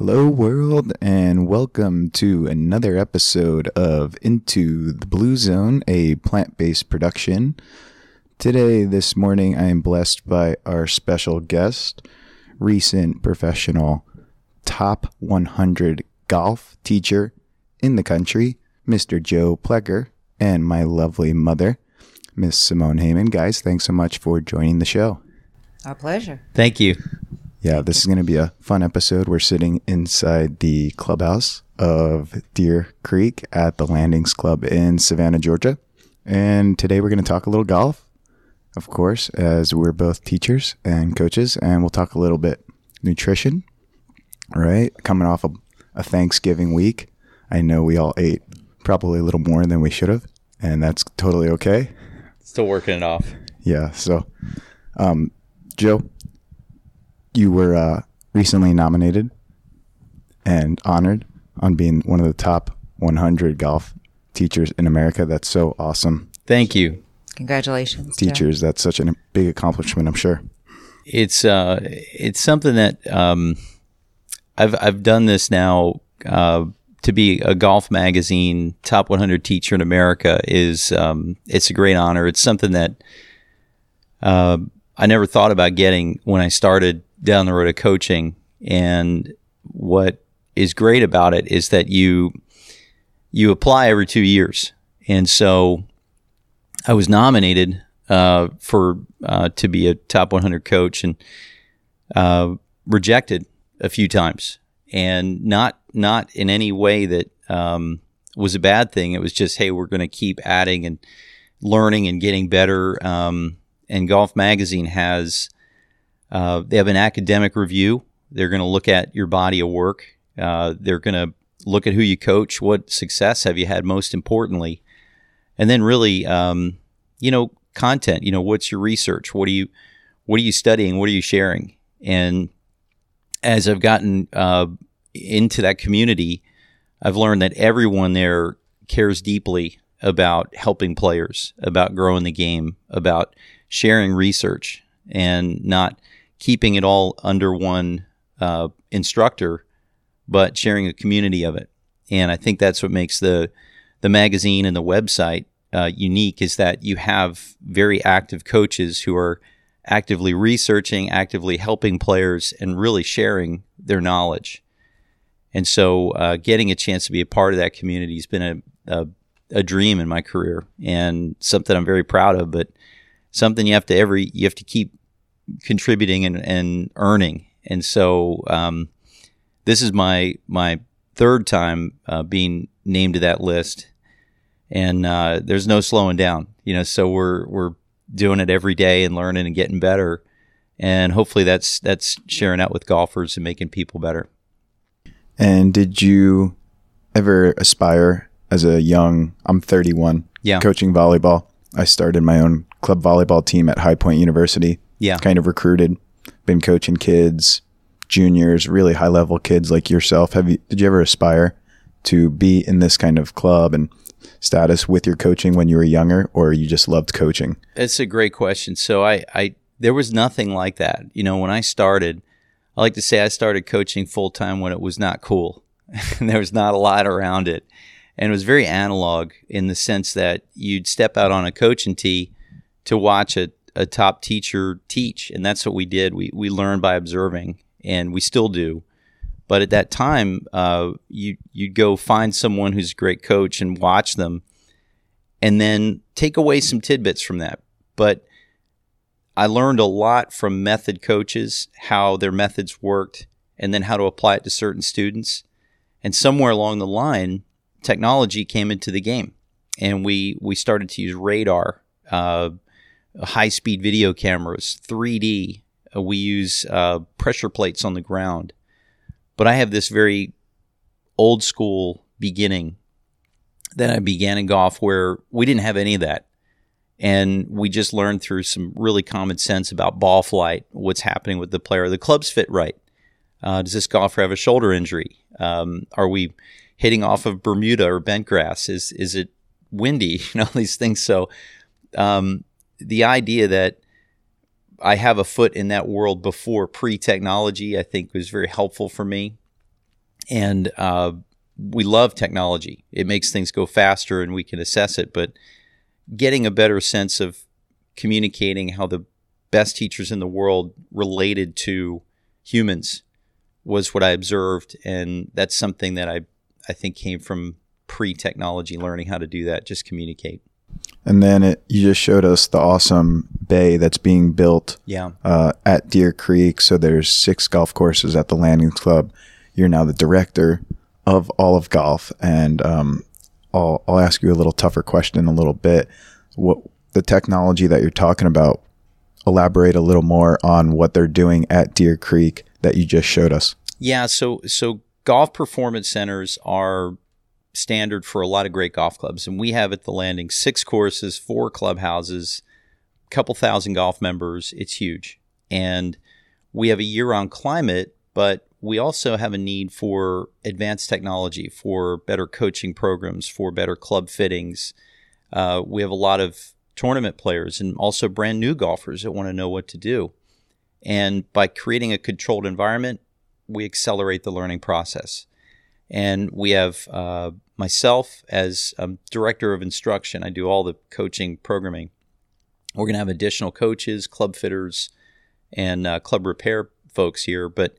Hello, world, and welcome to another episode of Into the Blue Zone, a plant based production. Today, this morning, I am blessed by our special guest, recent professional top 100 golf teacher in the country, Mr. Joe Plecker, and my lovely mother, Miss Simone Heyman. Guys, thanks so much for joining the show. Our pleasure. Thank you. Yeah, this is going to be a fun episode. We're sitting inside the clubhouse of Deer Creek at the Landings Club in Savannah, Georgia. And today we're going to talk a little golf, of course, as we're both teachers and coaches. And we'll talk a little bit nutrition, right? Coming off a, a Thanksgiving week. I know we all ate probably a little more than we should have, and that's totally okay. Still working it off. Yeah. So, um, Joe, you were uh, recently nominated and honored on being one of the top 100 golf teachers in America. That's so awesome. Thank you. Congratulations. Joe. Teachers, that's such a big accomplishment, I'm sure. It's uh, it's something that um, I've I've done this now. Uh, to be a golf magazine top 100 teacher in America is um, it's a great honor. It's something that uh, I never thought about getting when I started down the road of coaching. And what is great about it is that you you apply every two years, and so I was nominated uh, for uh, to be a top 100 coach and uh, rejected a few times, and not not in any way that um, was a bad thing. It was just hey, we're going to keep adding and learning and getting better. Um, and Golf Magazine has uh, they have an academic review. They're going to look at your body of work. Uh, they're going to look at who you coach, what success have you had, most importantly, and then really, um, you know, content. You know, what's your research? What are you, what are you studying? What are you sharing? And as I've gotten uh, into that community, I've learned that everyone there cares deeply about helping players, about growing the game, about sharing research, and not keeping it all under one uh, instructor, but sharing a community of it. And I think that's what makes the the magazine and the website uh, unique is that you have very active coaches who are actively researching, actively helping players, and really sharing their knowledge. And so, uh, getting a chance to be a part of that community has been a, a, a dream in my career, and something I'm very proud of. But something you have to every you have to keep contributing and, and earning. And so um, this is my my third time uh, being named to that list, and uh, there's no slowing down. You know, so we're we're doing it every day and learning and getting better, and hopefully that's that's sharing out with golfers and making people better. And did you ever aspire as a young? I'm 31. Yeah. Coaching volleyball. I started my own club volleyball team at High Point University Yeah. kind of recruited, been coaching kids, juniors, really high level kids like yourself. Have you did you ever aspire to be in this kind of club and status with your coaching when you were younger or you just loved coaching? It's a great question. So I, I there was nothing like that. You know, when I started, I like to say I started coaching full time when it was not cool. and there was not a lot around it. And it was very analog in the sense that you'd step out on a coaching tee to watch a, a top teacher teach. And that's what we did. We, we learned by observing, and we still do. But at that time, uh, you, you'd go find someone who's a great coach and watch them and then take away some tidbits from that. But I learned a lot from method coaches, how their methods worked, and then how to apply it to certain students. And somewhere along the line, technology came into the game, and we we started to use radar, uh, high speed video cameras, 3D. Uh, we use uh, pressure plates on the ground. But I have this very old school beginning that I began in golf where we didn't have any of that. And we just learned through some really common sense about ball flight, what's happening with the player. The clubs fit right. Uh, does this golfer have a shoulder injury? Um, are we hitting off of Bermuda or bent grass? Is is it windy? You know these things. So um, the idea that I have a foot in that world before pre technology, I think, was very helpful for me. and uh, we love technology. It makes things go faster, and we can assess it. But getting a better sense of communicating how the best teachers in the world related to humans was what I observed, and that's something that I I think came from pre-technology, learning how to do that, just communicate. And then it, you just showed us the awesome bay that's being built Yeah, uh, at Deer Creek. So there's six golf courses at the Landings Club. You're now the director of all of golf, and um, I'll I'll ask you a little tougher question in a little bit. What the technology that you're talking about? Elaborate a little more on what they're doing at Deer Creek that you just showed us. yeah. So so golf performance centers are standard for a lot of great golf clubs, and we have at the landing six courses, four clubhouses, a couple thousand golf members. It's huge, and we have a year-round climate, but we also have a need for advanced technology, for better coaching programs, for better club fittings. Uh, we have a lot of tournament players and also brand new golfers that want to know what to do. And by creating a controlled environment, we accelerate the learning process. And we have uh, myself as um, director of instruction. I do all the coaching programming. We're going to have additional coaches, club fitters, and uh, club repair folks here, but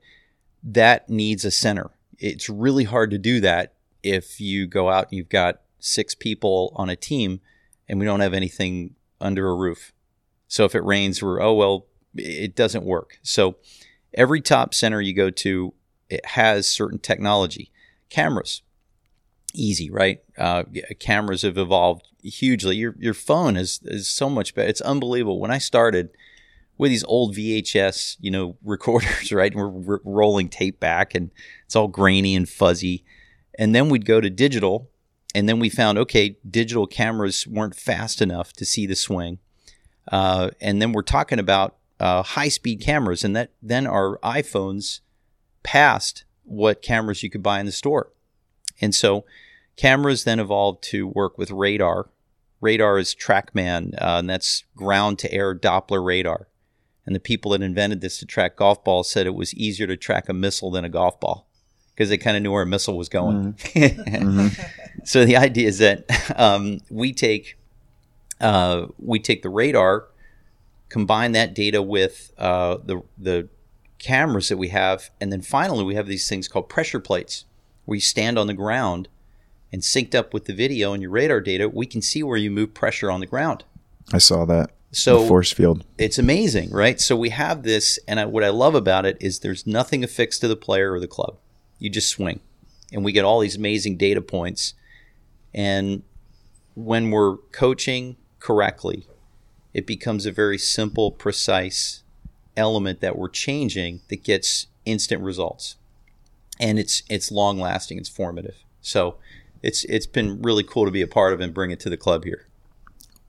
that needs a center. It's really hard to do that if you go out and you've got six people on a team and we don't have anything under a roof. So if it rains, we're, oh, well, it doesn't work. So every top center you go to, it has certain technology. Cameras, easy, right? Uh, cameras have evolved hugely. Your your phone is is so much better. It's unbelievable. When I started with these old VHS, you know, recorders, right, and we're, rolling tape back, and it's all grainy and fuzzy, and then we'd go to digital, and then we found okay, digital cameras weren't fast enough to see the swing, uh, and then we're talking about uh, high speed cameras, and that then our iPhones passed what cameras you could buy in the store. And so cameras then evolved to work with radar. Radar is TrackMan, uh, and that's ground to air Doppler radar. And the people that invented this to track golf balls said it was easier to track a missile than a golf ball because they kind of knew where a missile was going. so the idea is that um, we take uh, we take the radar, combine that data with uh, the the cameras that we have, and then finally we have these things called pressure plates, where you stand on the ground and synced up with the video and your radar data, we can see where you move pressure on the ground. I saw that. So force field. it's amazing, right? So we have this, and I, what I love about it is there's nothing affixed to the player or the club. You just swing, and we get all these amazing data points. And when we're coaching correctly, it becomes a very simple, precise element that we're changing that gets instant results, and it's it's long lasting, it's formative. So it's it's been really cool to be a part of and bring it to the club here.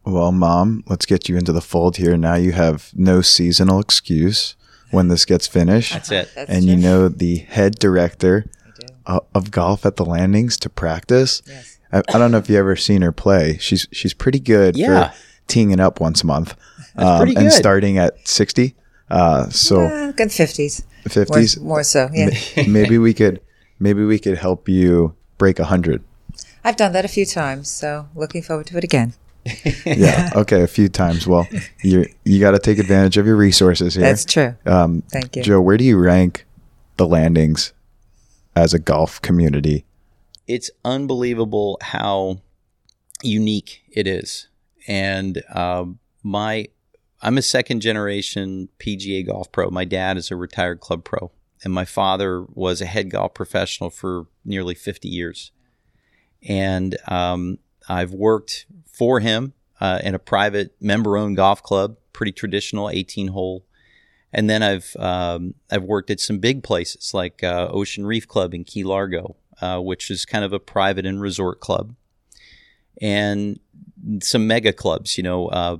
Well, mom, let's get you into the fold here. Now you have no seasonal excuse when this gets finished. That's it. That's and you know the head director I do. o- of golf at the landings to practice. Yes. I, I don't know if you ever seen her play. She's she's pretty good Yeah. for teeing it up once a month. Um, That's pretty And starting at 60. Uh, so Uh, good 50s. 50s. More, more so, yeah. maybe we could maybe we could help you break a 100. I've done that a few times, so looking forward to it again. Yeah. okay, a few times. Well, you you got to take advantage of your resources here. That's true. Um, Thank you. Joe, where do you rank the landings as a golf community? it's unbelievable how unique it is. And um, my, I'm a second generation PGA golf pro. My dad is a retired club pro, and my father was a head golf professional for nearly 50 years. And um, I've worked for him uh, in a private member-owned golf club, pretty traditional, 18-hole. And then I've um, I've worked at some big places like uh, Ocean Reef Club in Key Largo, uh, which is kind of a private and resort club, and some mega clubs. You know, uh,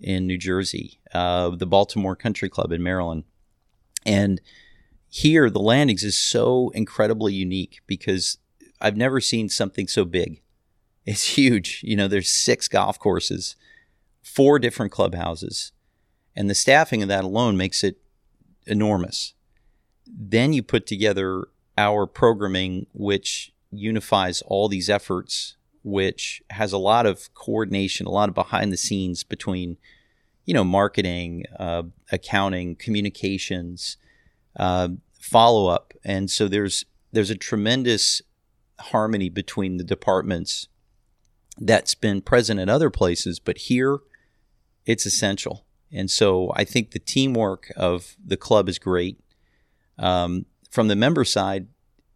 in New Jersey, uh, the Baltimore Country Club in Maryland, and here the landings is so incredibly unique because I've never seen something so big. It's huge. You know, there's six golf courses, four different clubhouses, and the staffing of that alone makes it enormous. Then you put together our programming, which unifies all these efforts, which has a lot of coordination, a lot of behind the scenes between, you know, marketing, uh, accounting, communications, uh, follow up, and so there's there's a tremendous harmony between the departments that's been present at other places, but here it's essential. And so I think the teamwork of the club is great. Um, from the member side,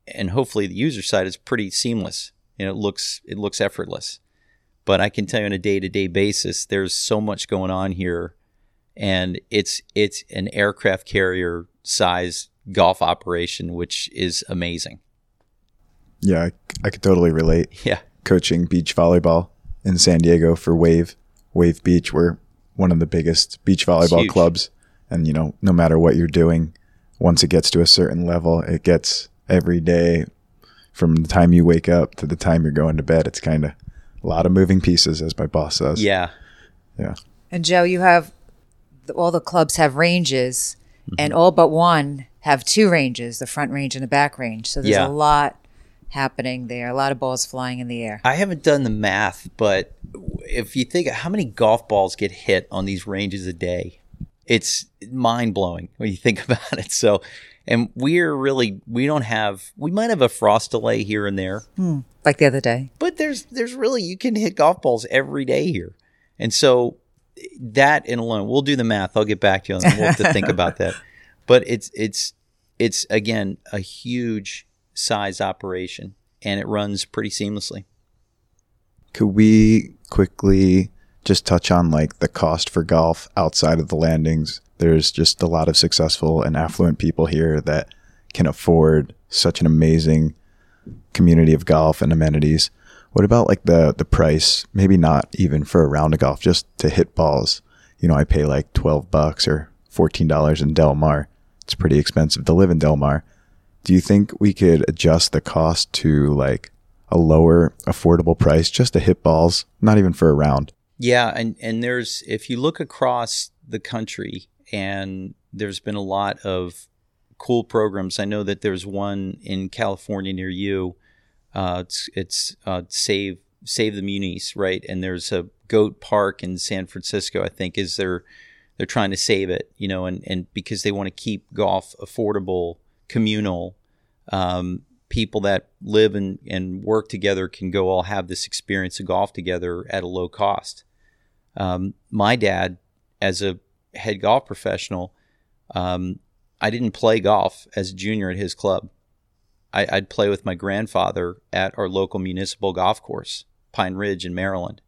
and hopefully the user side, is pretty seamless. Know, it looks it looks effortless. But I can tell you on a day to day basis, there's so much going on here, and it's it's an aircraft carrier size golf operation, which is amazing. Yeah, I, I could totally relate. Yeah. Coaching beach volleyball in San Diego for Wave, Wave Beach, we're one of the biggest beach volleyball clubs. And, you know, no matter what you're doing, once it gets to a certain level, it gets every day from the time you wake up to the time you're going to bed. It's kind of a lot of moving pieces, as my boss says. Yeah. Yeah. And Joe, you have all the clubs have ranges, mm-hmm. and all but one have two ranges: the front range and the back range. So there's Yeah. a lot happening there. A lot of balls flying in the air. I haven't done the math, but if you think how many golf balls get hit on these ranges a day, it's mind blowing when you think about it. So, and we're really we don't have we might have a frost delay here and there, hmm. Like the other day. but there's there's really you can hit golf balls every day here, and so that in alone, we'll do the math. I'll get back to you on that. We'll have to think about that. But it's it's it's again a huge size operation, and it runs pretty seamlessly. Could we quickly just touch on like the cost for golf outside of the landings? There's just a lot of successful and affluent people here that can afford such an amazing community of golf and amenities. What about like the the price? Maybe not even for a round of golf, just to hit balls. You know, I pay like 12 bucks or $14 in Del Mar. It's pretty expensive to live in Del Mar. Do you think we could adjust the cost to like a lower affordable price just to hit balls, not even for a round? Yeah, and and there's if you look across the country, and there's been a lot of cool programs. I know that there's one in California near you. Uh, it's it's uh, save save the munis, right? And there's a goat park in San Francisco. I think is they're they're trying to save it, you know, and and because they want to keep golf affordable, communal. Um, people that live and, and work together can go all have this experience of golf together at a low cost. Um, my dad, as a head golf professional, um, I didn't play golf as a junior at his club. I, I'd play with my grandfather at our local municipal golf course, Pine Ridge in Maryland.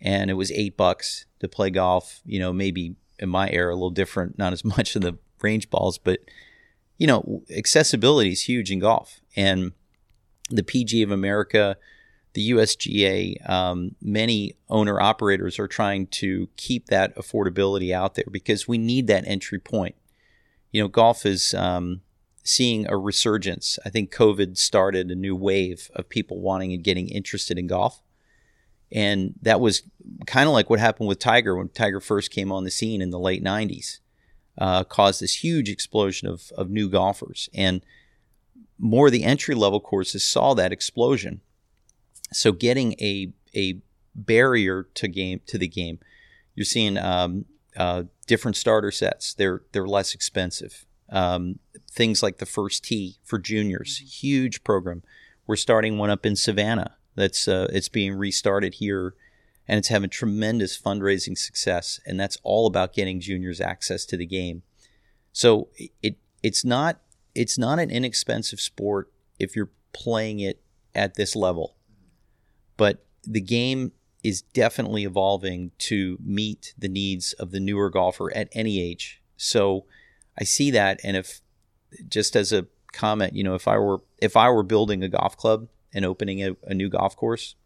And it was eight bucks to play golf, you know, maybe in my era, a little different, not as much of the range balls, but you know, accessibility is huge in golf. And the PG of America, the USGA, um, many owner operators are trying to keep that affordability out there because we need that entry point. You know, golf is um, seeing a resurgence. I think COVID started a new wave of people wanting and getting interested in golf. And that was kind of like what happened with Tiger when Tiger first came on the scene in the late 90s uh, caused this huge explosion of, of new golfers. And more of the entry level courses saw that explosion. So getting a, a barrier to game to the game, you're seeing um, uh, different starter sets. They're they're less expensive. Um, things like the first tee for juniors, huge program. We're starting one up in Savannah. That's uh, it's being restarted here and it's having tremendous fundraising success and that's all about getting juniors access to the game so it it's not it's not an inexpensive sport if you're playing it at this level but the game is definitely evolving to meet the needs of the newer golfer at any age so i see that and if just as a comment you know if i were if i were building a golf club and opening a, a new golf course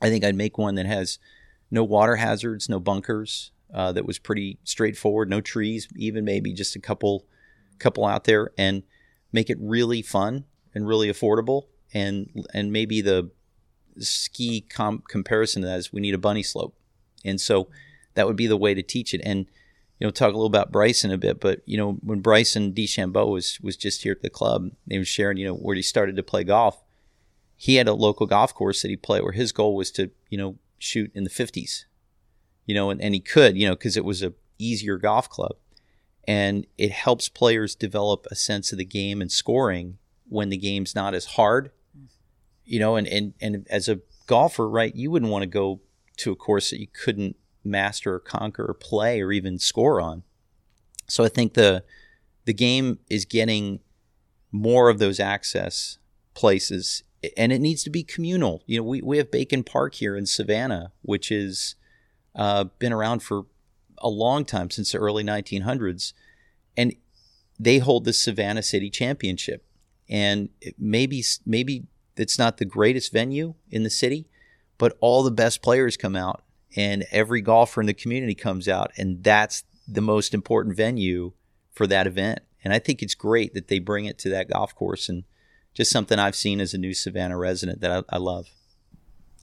I think I'd make one that has no water hazards, no bunkers. Uh, that was pretty straightforward. No trees, even maybe just a couple, couple out there, and make it really fun and really affordable. And and maybe the ski com- comparison to that is we need a bunny slope, and so that would be the way to teach it. And you know, talk a little about Bryson a bit, but you know, when Bryson DeChambeau was was just here at the club, they was sharing, you know, where he started to play golf. He had a local golf course that he played where his goal was to, you know, shoot in the 50s, you know, and, and he could, you know, because it was a easier golf club, and it helps players develop a sense of the game and scoring when the game's not as hard, you know, and and and as a golfer, right, you wouldn't want to go to a course that you couldn't master or conquer or play or even score on. So I think the the game is getting more of those access places and it needs to be communal. You know, we, we have Bacon Park here in Savannah, which has uh, been around for a long time since the early 1900s, and they hold the Savannah City Championship. And maybe maybe it's not the greatest venue in the city, but all the best players come out and every golfer in the community comes out. And that's the most important venue for that event. And i think it's great that they bring it to that golf course and just something i've seen as a new savannah resident that i, I love.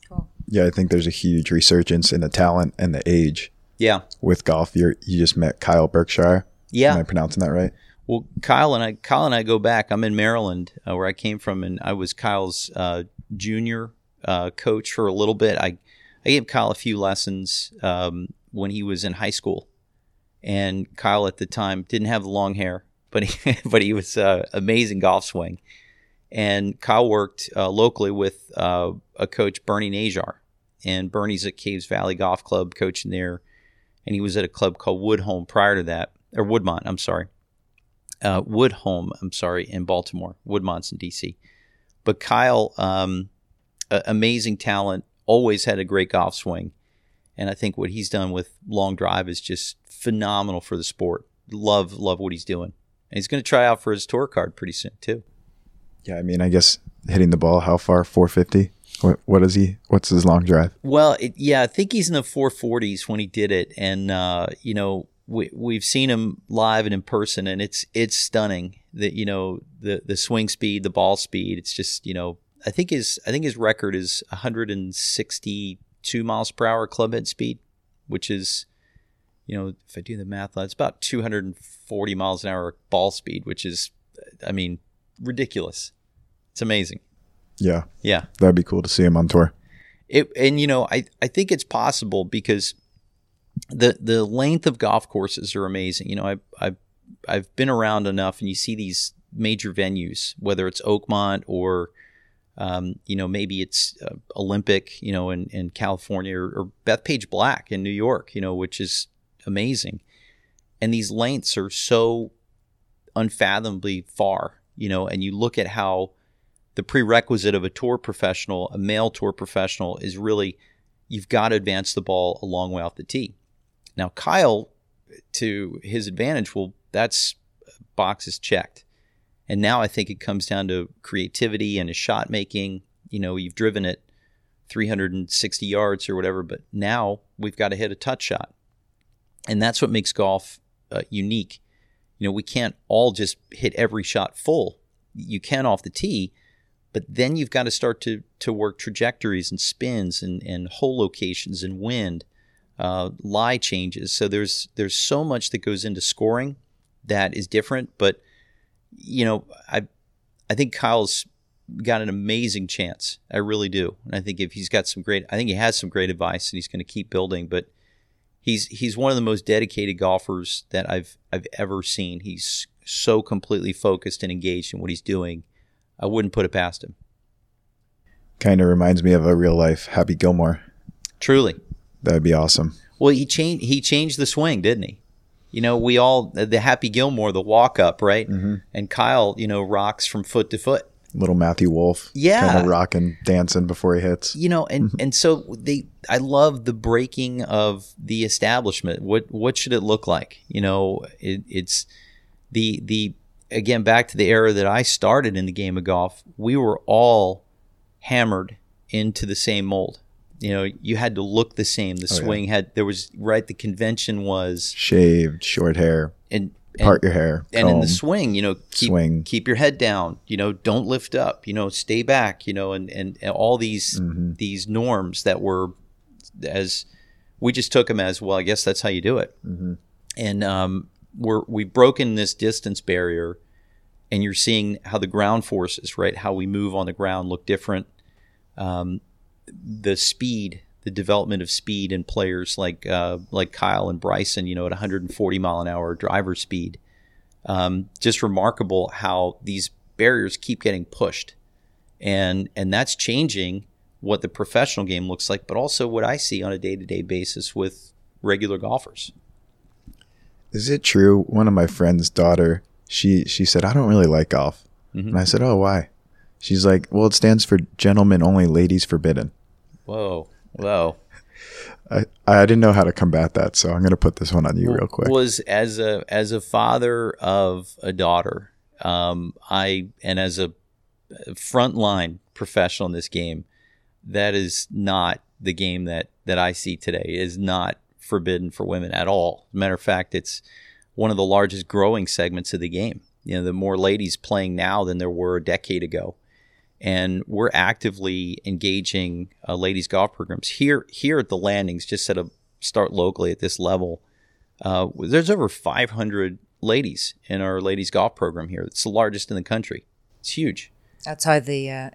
Cool. Yeah i think there's a huge resurgence in the talent and the age yeah. with golf. You you just met kyle berkshire. Yeah. Am i pronouncing that right well kyle and i kyle and i go back. I'm in maryland uh, where i came from and i was kyle's uh, junior uh, coach for a little bit. I I gave Kyle a few lessons um, when he was in high school, and Kyle at the time didn't have long hair, but he but he was uh, amazing golf swing. And Kyle worked uh, locally with uh, a coach, Bernie Najar, and Bernie's at Caves Valley Golf Club coaching there, and he was at a club called Woodholme prior to that, or Woodmont. I'm sorry, uh, Woodholme. I'm sorry, in Baltimore. Woodmont's in D.C. But Kyle, um, amazing talent, always had a great golf swing. And I think what he's done with long drive is just phenomenal for the sport. Love, love what he's doing. And he's going to try out for his tour card pretty soon, too. Yeah, I mean, I guess hitting the ball, how far? 450? What, what is he? What's his long drive? Well, it, yeah, I think he's in the 440s when he did it. And, uh, you know, we, we've seen him live and in person, and it's it's stunning that, you know, the, the swing speed, the ball speed. It's just, you know, I think his I think his record is 162 miles per hour club head speed, which is, you know, if I do the math, it's about 240 miles an hour ball speed, which is, I mean, ridiculous. It's amazing. Yeah. Yeah. That'd be cool to see him on tour. It and you know I I think it's possible because the the length of golf courses are amazing. You know I I I've been around enough and you see these major venues whether it's Oakmont or um, you know, maybe it's uh, Olympic, you know, in, in California or, or Bethpage Black in New York, you know, which is amazing. And these lengths are so unfathomably far, you know, and you look at how the prerequisite of a tour professional, a male tour professional, is really you've got to advance the ball a long way off the tee. Now, Kyle, to his advantage, well, that's boxes checked. And now I think it comes down to creativity and his shot making. You know, you've driven it 360 yards or whatever, but now we've got to hit a touch shot. And that's what makes golf uh, unique. You know, we can't all just hit every shot full. You can off the tee, but then you've got to start to to work trajectories and spins and, and hole locations and wind, uh, lie changes. So there's there's so much that goes into scoring that is different, but – you know, I I think Kyle's got an amazing chance. I really do. And I think if he's got some great, I think he has some great advice, and he's going to keep building. But he's he's one of the most dedicated golfers that I've I've ever seen. He's so completely focused and engaged in what he's doing. I wouldn't put it past him. Kind of reminds me of a real life Happy Gilmore. Truly, that'd be awesome. Well, he changed he changed the swing, didn't he? you know, we all the Happy Gilmore, the walk up, right? Mm-hmm. And Kyle, you know, rocks from foot to foot. Little Matthew Wolff, yeah, kind of rocking, dancing before he hits. You know, and and so they, I love the breaking of the establishment. What what should it look like? You know, it, it's the the again back to the era that I started in the game of golf. We were all hammered into the same mold you know you had to look the same the oh, swing yeah. had there was right the convention was shaved short hair and, and part your hair and comb, in the swing you know keep, swing keep your head down you know don't lift up you know stay back you know and and, and all these mm-hmm. these norms that were as we just took them as well i guess that's how you do it mm-hmm. and um, we're we've broken this distance barrier, and you're seeing how the ground forces, right, how we move on the ground look different. Um, the speed, the development of speed in players like uh, like Kyle and Bryson, you know, at 140 mile an hour driver speed. Um, just remarkable how these barriers keep getting pushed, and and that's changing what the professional game looks like, but also what I see on a day to day basis with regular golfers. Is it true? One of my friend's daughter, she she said, I don't really like golf. Mhm. And I said, Oh, why? She's like, Well, it stands for gentlemen only, ladies forbidden. Whoa, whoa. I, I didn't know how to combat that, so I'm gonna put this one on you real quick. Was as a as a father of a daughter, um, I and as a frontline professional in this game, that is not the game that that I see today. It is not forbidden for women at all. Matter of fact, it's one of the largest growing segments of the game. You know, the more ladies playing now than there were a decade ago, and we're actively engaging uh, ladies golf programs here here at the landings. Just set a start locally at this level. Uh, there's over 500 ladies in our ladies golf program here. It's the largest in the country. It's huge. Outside the uh,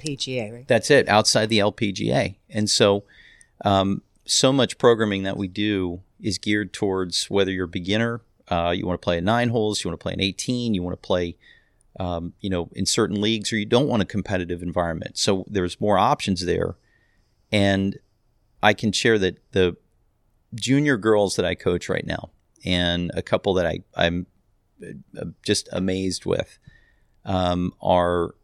LPGA, right? That's it outside the LPGA. And so, um, so much programming that we do is geared towards whether you're a beginner, uh, you want to play at nine holes, you want to play an 18, you want to play, um, you know, in certain leagues, or you don't want a competitive environment. So there's more options there. And I can share that the junior girls that I coach right now, and a couple that I, I'm uh, just amazed with, um, are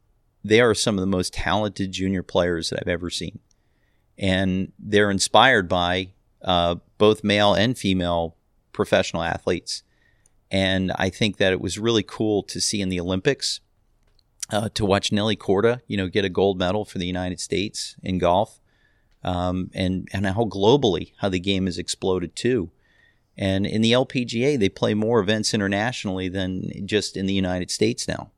they are some of the most talented junior players that I've ever seen. And they're inspired by uh, both male and female professional athletes. And I think that it was really cool to see in the Olympics uh, to watch Nelly Korda, you know, get a gold medal for the United States in golf, um, and and how globally how the game has exploded too. And in the LPGA, they play more events internationally than just in the United States now.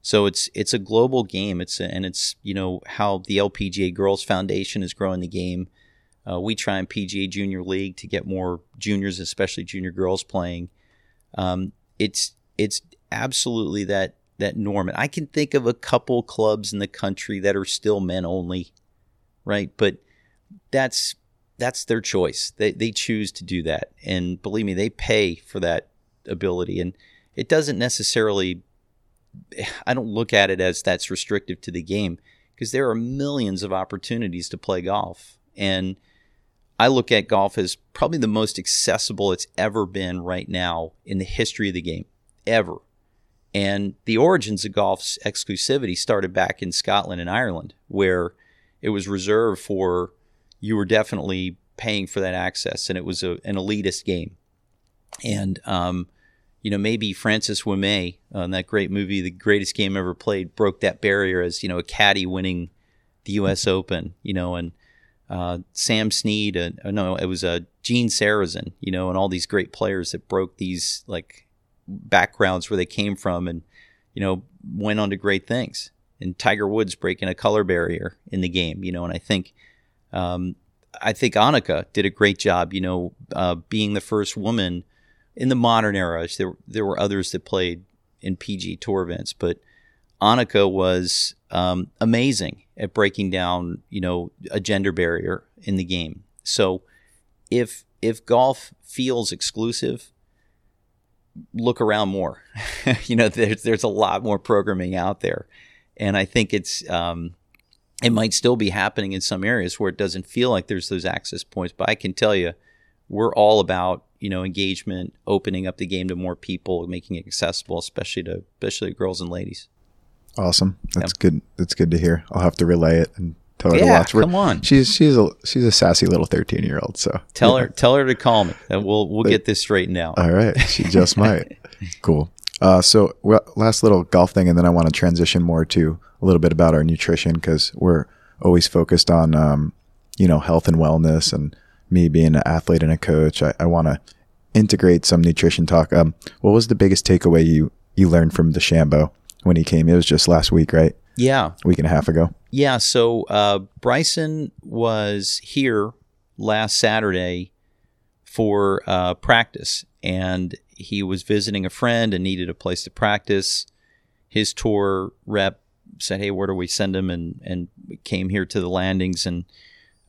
So it's it's a global game. It's a, and it's you know how the LPGA Girls Foundation is growing the game. Uh, we try in PGA Junior League to get more juniors, especially junior girls, playing. Um, it's it's absolutely that that norm. And I can think of a couple clubs in the country that are still men only, right? But that's that's their choice. They they choose to do that, and believe me, they pay for that ability. And it doesn't necessarily. I don't look at it as that's restrictive to the game because there are millions of opportunities to play golf, and I look at golf as probably the most accessible it's ever been right now in the history of the game, ever. And the origins of golf's exclusivity started back in Scotland and Ireland, where it was reserved for you were definitely paying for that access, and it was a, an elitist game. And um, you know, maybe Francis Ouimet, uh, in that great movie, The Greatest Game Ever Played, broke that barrier as you know a caddy winning the U.S. Open. You know, and uh, Sam Snead, uh, uh, no, it was uh, Gene Sarazen, you know, and all these great players that broke these like backgrounds where they came from, and you know, went on to great things. And Tiger Woods breaking a color barrier in the game, you know, and I think, um, I think Annika did a great job, you know, uh, being the first woman in the modern era. There there were others that played in PG Tour events, but Annika was um, amazing at breaking down, you know, a gender barrier in the game. So if if golf feels exclusive, look around more. you know, there's there's a lot more programming out there, and I think it's um, it might still be happening in some areas where it doesn't feel like there's those access points. But I can tell you, we're all about you know engagement, opening up the game to more people, making it accessible, especially to especially to girls and ladies. Awesome. That's good. That's good to hear. I'll have to relay it and tell her to watch. We're- come on. She's she's a she's a sassy little thirteen year old. So Tell yeah. her tell her to call me, and we'll we'll get this straightened out. All right, she just might. Cool. Uh, so well, last little golf thing, and then I want to transition more to a little bit about our nutrition because we're always focused on um, you know health and wellness, and me being an athlete and a coach, I, I want to integrate some nutrition talk. Um, what was the biggest takeaway you you learned from DeChambeau when he came? It was just last week, right? Yeah, A week and a half ago. Yeah, so uh, Bryson was here last Saturday for uh, practice, and he was visiting a friend and needed a place to practice. His tour rep said, "Hey, where do we send him?" and and came here to the landings and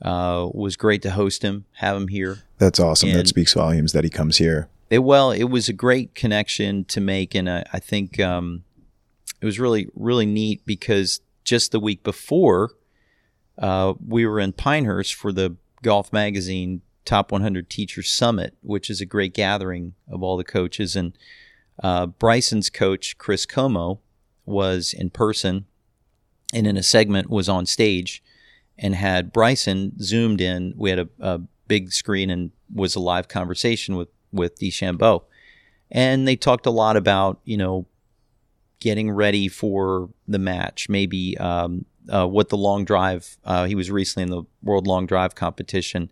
uh, was great to host him, have him here. That's awesome. And- that speaks volumes that he comes here. It, well, it was a great connection to make, and I, I think um, it was really really neat because just the week before, uh, we were in Pinehurst for the Golf Magazine Top 100 Teacher Summit, which is a great gathering of all the coaches. And uh, Bryson's coach, Chris Como, was in person and in a segment was on stage and had Bryson zoomed in. We had a, a big screen and was a live conversation with, with DeChambeau. And they talked a lot about, you know, getting ready for the match, maybe um, uh, what the long drive. Uh, he was recently in the World Long Drive competition,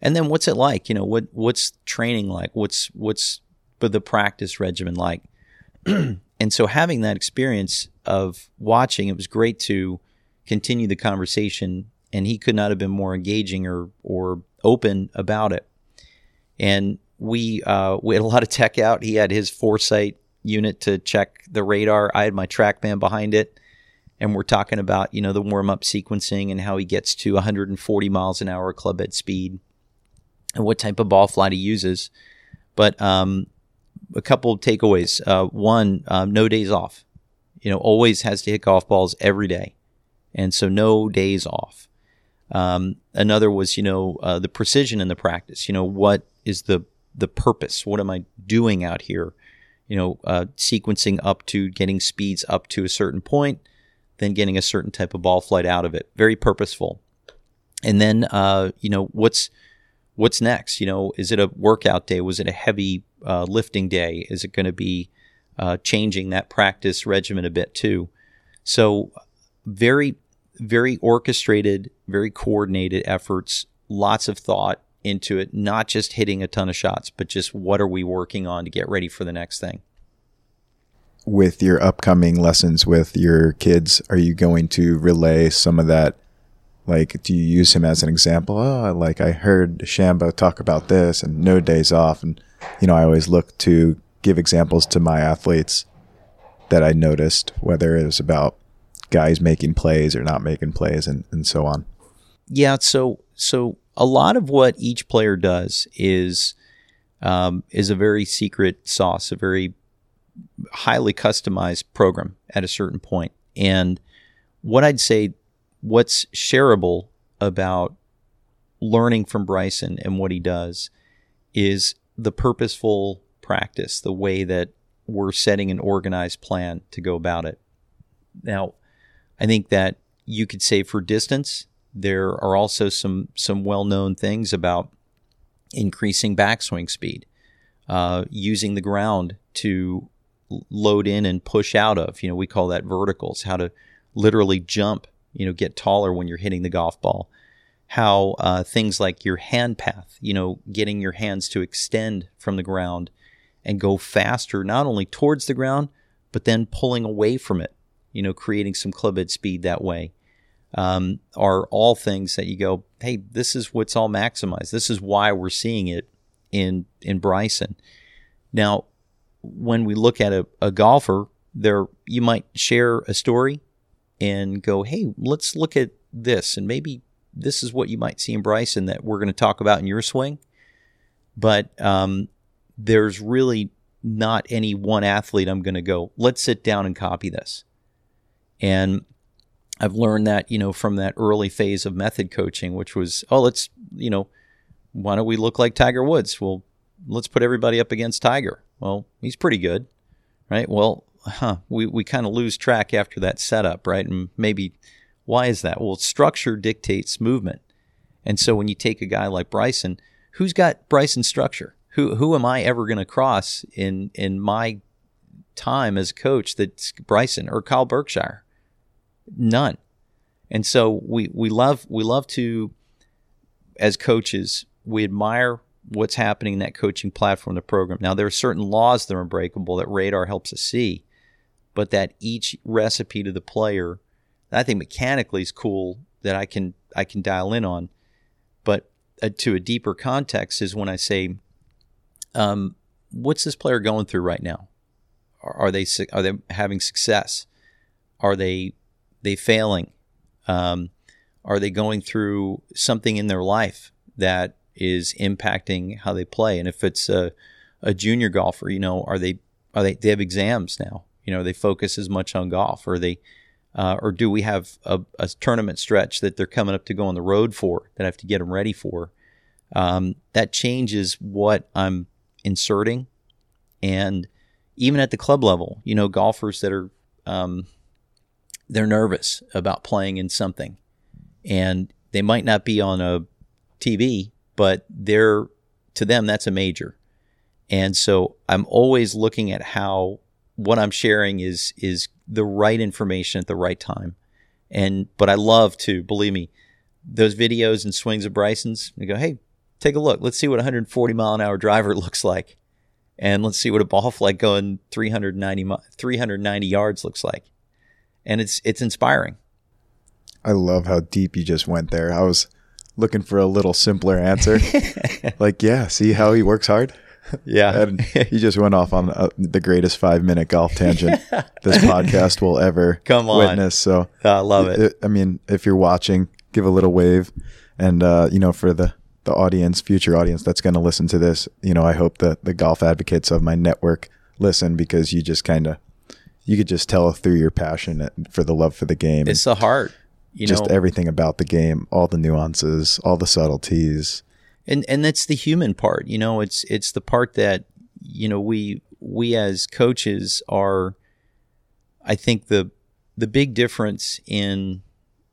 and then what's it like? You know, what what's training like? What's what's the practice regimen like? and so having that experience of watching, it was great to continue the conversation, and he could not have been more engaging or or open about it. And we uh, we had a lot of tech out. He had his foresight unit to check the radar. I had my TrackMan behind it, and we're talking about you know the warm up sequencing and how he gets to 140 miles an hour club head speed, and what type of ball flight he uses. But um, a couple takeaways. Uh, one, um, no days off. You know, always has to hit golf balls every day, and so no days off. Um, another was you know uh, the precision in the practice. You know what is the the purpose? What am I doing out here? You know, uh, sequencing up to getting speeds up to a certain point, then getting a certain type of ball flight out of it. Very purposeful. And then uh, you know what's what's next? You know, is it a workout day? Was it a heavy uh, lifting day? Is it going to be uh, changing that practice regimen a bit too? So very very orchestrated, very coordinated efforts, lots of thought into it, not just hitting a ton of shots, but just what are we working on to get ready for the next thing. With your upcoming lessons with your kids, are you going to relay some of that? Like, do you use him as an example? Oh, like I heard Shambo talk about this and no days off. And, you know, I always look to give examples to my athletes that I noticed, whether it was about guys making plays or not making plays and, and so on. Yeah, so so a lot of what each player does is um, is a very secret sauce, a very highly customized program at a certain point. And what I'd say, what's shareable about learning from Bryson and what he does is the purposeful practice, the way that we're setting an organized plan to go about it. Now, I think that you could say for distance, there are also some some well-known things about increasing backswing speed, uh, using the ground to load in and push out of. You know, we call that verticals. How to literally jump. You know, get taller when you're hitting the golf ball. How uh, things like your hand path. You know, getting your hands to extend from the ground and go faster, not only towards the ground, but then pulling away from it you know, creating some club head speed that way, um, are all things that you go, hey, this is what's all maximized. This is why we're seeing it in in Bryson. Now, when we look at a, a golfer, there you might share a story and go, hey, let's look at this, and maybe this is what you might see in Bryson that we're going to talk about in your swing. But um, there's really not any one athlete I'm going to go, let's sit down and copy this. And I've learned that, you know, from that early phase of method coaching, which was, oh, let's, you know, why don't we look like Tiger Woods? Well, let's put everybody up against Tiger. Well, he's pretty good, right? Well, huh, we, we kind of lose track after that setup, right? And maybe why is that? Well, structure dictates movement. And so when you take a guy like Bryson, who's got Bryson's structure? Who who am I ever going to cross in in my time as coach that's Bryson or Kyle Berkshire? None. And so we we love we love to as coaches, we admire what's happening in that coaching platform, the program. Now there are certain laws that are unbreakable that radar helps us see, but that each recipe to the player, I think mechanically is cool that I can I can dial in on. But uh, to a deeper context is when I say um, what's this player going through right now? Are, are they are they having success? Are they they failing? Um, are they going through something in their life that is impacting how they play? And if it's a, a junior golfer, you know, are they are they they have exams now? You know, they focus as much on golf, or they uh, or do we have a, a, tournament stretch that they're coming up to go on the road for that I have to get them ready for? Um, that changes what I'm inserting, and even at the club level, you know, golfers that are um, they're nervous about playing in something, and they might not be on a TV, but they're to them that's a major, and so I'm always looking at how what I'm sharing is is the right information at the right time. And but I love to believe me, those videos and swings of Bryson's. I go, hey, take a look. Let's see what 140 mile an hour driver looks like, and let's see what a ball flight going 390 390 yards looks like. And it's it's inspiring. I love how deep you just went there. I was looking for a little simpler answer. like, yeah, see how he works hard. Yeah. and he just went off on uh, the greatest five minute golf tangent this podcast will ever Come on. witness. So I love it. I mean, if you're watching, give a little wave. And, uh, you know, for the, the audience, future audience that's going to listen to this, you know, I hope that the golf advocates of my network listen because you just kind of, you could just tell through your passion for the love for the game. It's the heart. You just know, everything about the game, all the nuances, all the subtleties and and that's the human part you know it's it's the part that you know we we as coaches are i think the the big difference in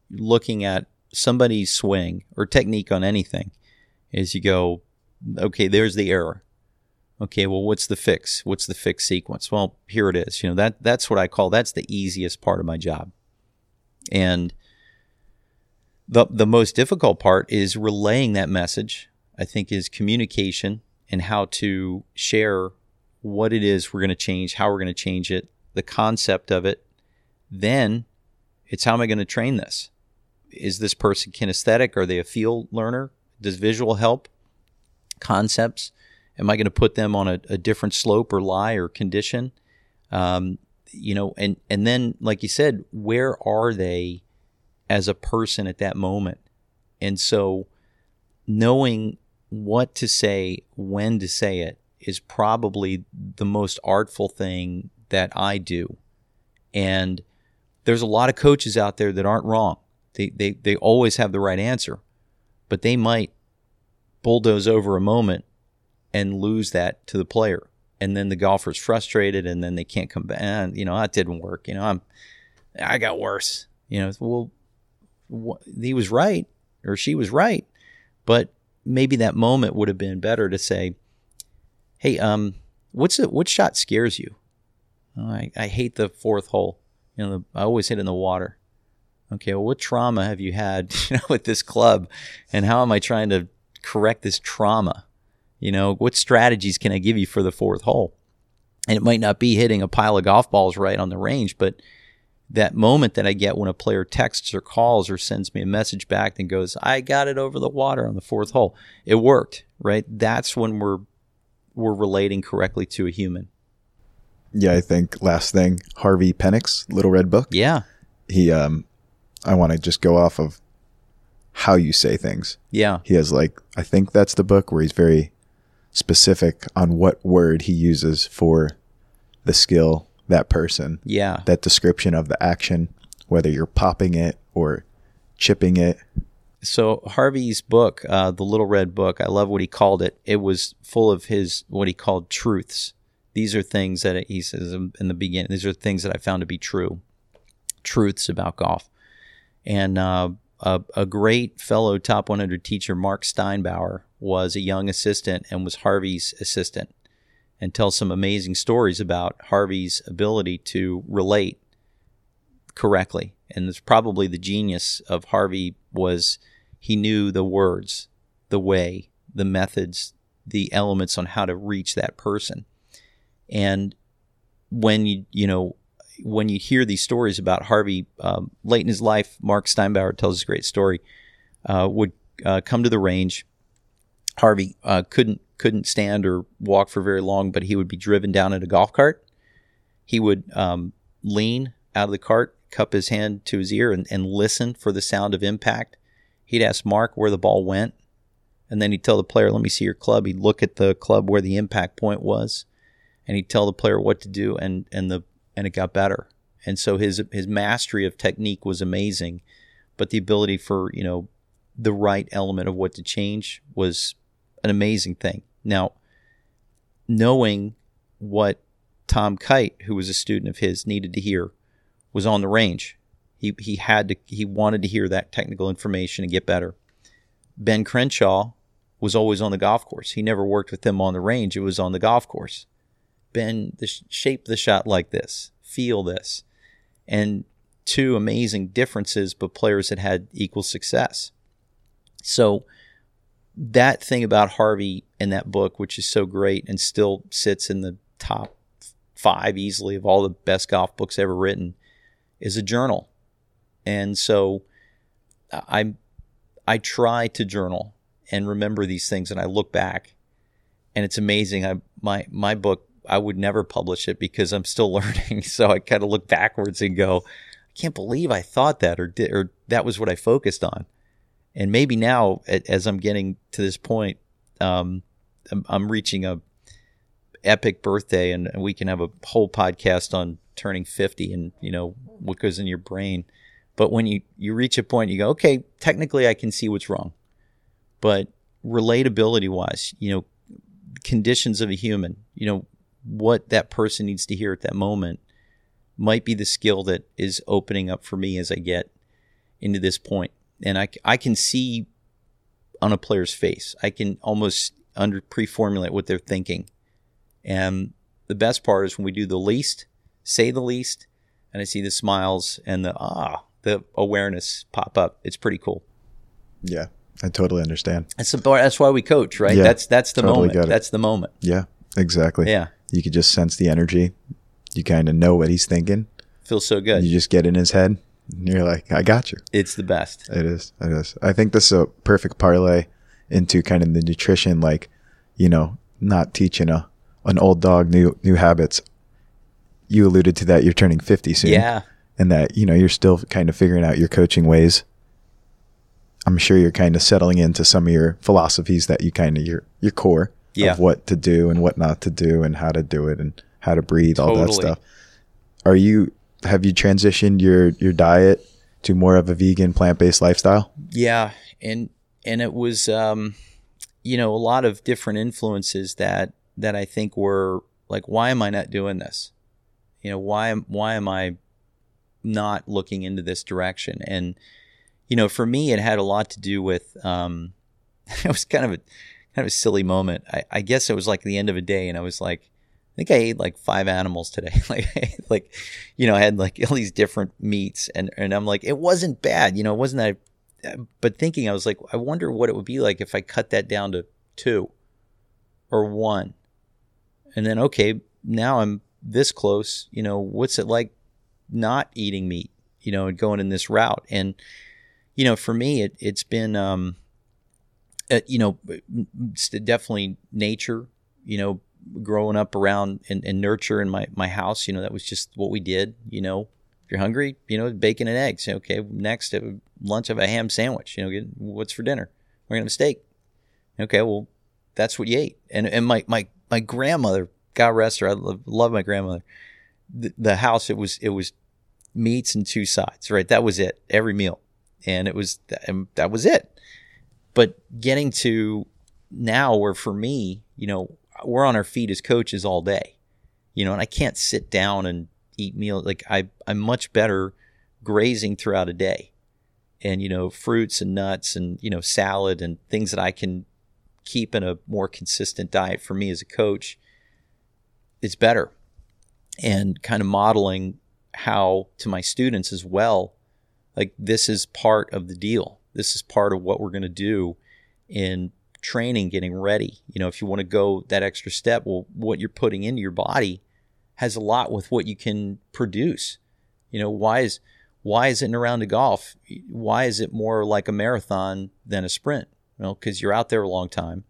looking at somebody's swing or technique on anything is you go okay there's the error okay well what's the fix what's the fix sequence well here it is you know that that's what i call that's the easiest part of my job and the the most difficult part is relaying that message I think, is communication and how to share what it is we're going to change, how we're going to change it, the concept of it. Then it's how am I going to train this? Is this person kinesthetic? Are they a field learner? Does visual help? Concepts? Am I going to put them on a, a different slope or lie or condition? Um, you know, and and then like you said, where are they as a person at that moment? And so knowing what to say, when to say it, is probably the most artful thing that I do. And there's a lot of coaches out there that aren't wrong. They, they, they always have the right answer, but they might bulldoze over a moment and lose that to the player. And then the golfer's frustrated and then they can't come back. And, you know, that didn't work. You know, I'm, I got worse. You know, well, wh- he was right or she was right, but maybe that moment would have been better to say, "Hey, um, what's it? What shot scares you?" Oh, I, I hate the fourth hole. You know, the, I always hit in the water. Okay, well, what trauma have you had, you know, with this club, and how am I trying to correct this trauma? You know, what strategies can I give you for the fourth hole? And it might not be hitting a pile of golf balls right on the range, but that moment that I get when a player texts or calls or sends me a message back and goes, I got it over the water on the fourth hole. It worked, right? That's when we're we're relating correctly to a human. Yeah, I think last thing, Harvey Penick's Little Red Book. Yeah. He um I want to just go off of how you say things. Yeah. He has like I think that's the book where he's very specific on what word he uses for the skill that person. Yeah. That description of the action, whether you're popping it or chipping it. So Harvey's book, uh, the Little Red Book, I love what he called it. It was full of his what he called truths. These are things that he says in the beginning. These are things that I found to be true, truths about golf. And uh, a, a great fellow top 100 teacher, Mark Steinbauer, was a young assistant and was Harvey's assistant and tell some amazing stories about Harvey's ability to relate correctly. And it's probably the genius of Harvey was he knew the words, the way, the methods, the elements on how to reach that person. And when you you know when you hear these stories about Harvey um, late in his life, Mark Steinbauer tells a great story. Uh, would uh, come to the range Harvey uh, couldn't couldn't stand or walk for very long, but he would be driven down in a golf cart. He would um, lean out of the cart, cup his hand to his ear, and, and listen for the sound of impact. He'd ask Mark where the ball went, and then he'd tell the player, "Let me see your club." He'd look at the club where the impact point was, and he'd tell the player what to do, and and the and it got better. And so his his mastery of technique was amazing, but the ability for you know the right element of what to change was an amazing thing. Now, knowing what Tom Kite, who was a student of his, needed to hear, was on the range. He he had to he wanted to hear that technical information and get better. Ben Crenshaw was always on the golf course. He never worked with them on the range. It was on the golf course. Ben, the shape the shot like this, feel this, and two amazing differences, but players that had equal success. So that thing about Harvey in that book, which is so great and still sits in the top five easily of all the best golf books ever written, is a journal. And so I I try to journal and remember these things and I look back and it's amazing. I my my book I would never publish it because I'm still learning. So I kind of look backwards and go, I can't believe I thought that or did, or that was what I focused on and maybe now as I'm getting to this point, um, I'm, I'm, reaching a epic birthday, and we can have a whole podcast on turning 50 and you know what goes in your brain. But when you you reach a point, you go, okay, technically I can see what's wrong, but relatability wise, you know, conditions of a human, you know, what that person needs to hear at that moment might be the skill that is opening up for me as I get into this point and I, I can see on a player's face. I can almost under pre-formulate what they're thinking. And the best part is when we do the least, say the least, and I see the smiles and the ah, the awareness pop up. It's pretty cool. Yeah, I totally understand. That's the that's why we coach, right? Yeah, that's that's the totally moment. That's the moment. Yeah, exactly. Yeah, you could just sense the energy. You kind of know what he's thinking. Feels so good. You just get in his head you're like, I got you. It's the best. It is. It is. I think this is a perfect parlay into kind of the nutrition, like, you know, not teaching a an old dog new new habits. You alluded to that you're turning 50 soon. Yeah. And that, you know, you're still kind of figuring out your coaching ways. I'm sure you're kind of settling into some of your philosophies that you kind of your your core yeah. of what to do and what not to do and how to do it and how to breathe, totally. all that stuff. Are you have you transitioned your your diet to more of a vegan plant based lifestyle? Yeah, and and it was um, you know a lot of different influences that that I think were like, why am I not doing this? You know, why am why am I not looking into this direction? And you know, for me, it had a lot to do with um, it was kind of a kind of a silly moment. I, I guess it was like the end of a day, and I was like, I think I ate like five animals today. like, like, you know, I had like all these different meats, and and I'm like, it wasn't bad. You know, it wasn't that. But thinking, I was like, I wonder what it would be like if I cut that down to two or one, and then okay, now I'm this close. You know, what's it like not eating meat? You know, and going in this route, and you know, for me, it it's been, um, uh, you know, definitely nature. You know, growing up around and, and nurture in my, my house, you know, that was just what we did. You know, if you're hungry, you know, bacon and eggs. Okay, next have lunch, have a ham sandwich. You know, get, what's for dinner? We're gonna have a steak. Okay, well, that's what you ate. And and my my my grandmother, God rest her, I love, love my grandmother. The, the house, it was it was meats and two sides, right? That was it every meal, and it was and that was it. But getting to now, where for me, you know, we're on our feet as coaches all day, you know, and I can't sit down and eat meals. Like I, I'm much better grazing throughout a day and, you know, fruits and nuts and, you know, salad and things that I can keep in a more consistent diet for me as a coach. It's better. And kind of modeling how to my students as well, like this is part of the deal. This is part of what we're going to do in training, getting ready. You know, if you want to go that extra step, well, what you're putting into your body has a lot with what you can produce. You know, why is why is it in a round of golf? Why is it more like a marathon than a sprint? Well, because you're out there a long time.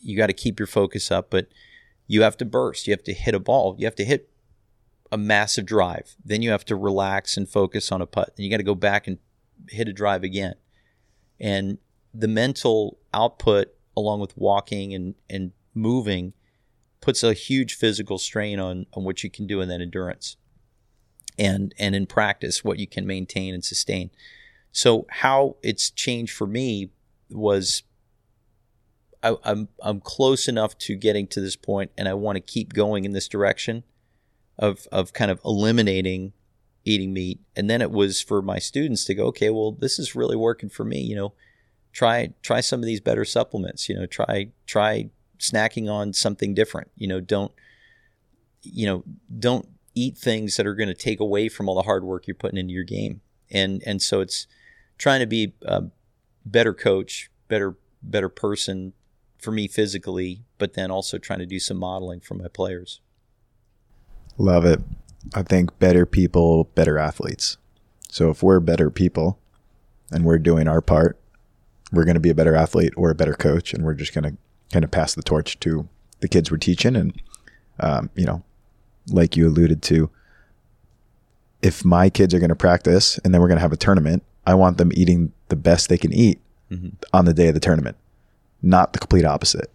you got to keep your focus up, but you have to burst. You have to hit a ball. You have to hit a massive drive. Then you have to relax and focus on a putt. And you got to go back and hit a drive again. And the mental output, along with walking and, and moving, puts a huge physical strain on, on what you can do in that endurance. And and in practice, what you can maintain and sustain. So how it's changed for me was I, I'm I'm close enough to getting to this point, and I want to keep going in this direction of of kind of eliminating eating meat. And then it was for my students to go, okay, well, this is really working for me. You know, try try some of these better supplements. You know, try try snacking on something different. You know, don't you know don't eat things that are going to take away from all the hard work you're putting into your game. And and so it's trying to be a better coach, better better person for me physically, but then also trying to do some modeling for my players. Love it. I think better people, better athletes. So if we're better people and we're doing our part, we're going to be a better athlete or a better coach, and we're just going to kind of pass the torch to the kids we're teaching. And, um, you know, like you alluded to, if my kids are going to practice and then we're going to have a tournament, I want them eating the best they can eat mm-hmm. on the day of the tournament, not the complete opposite.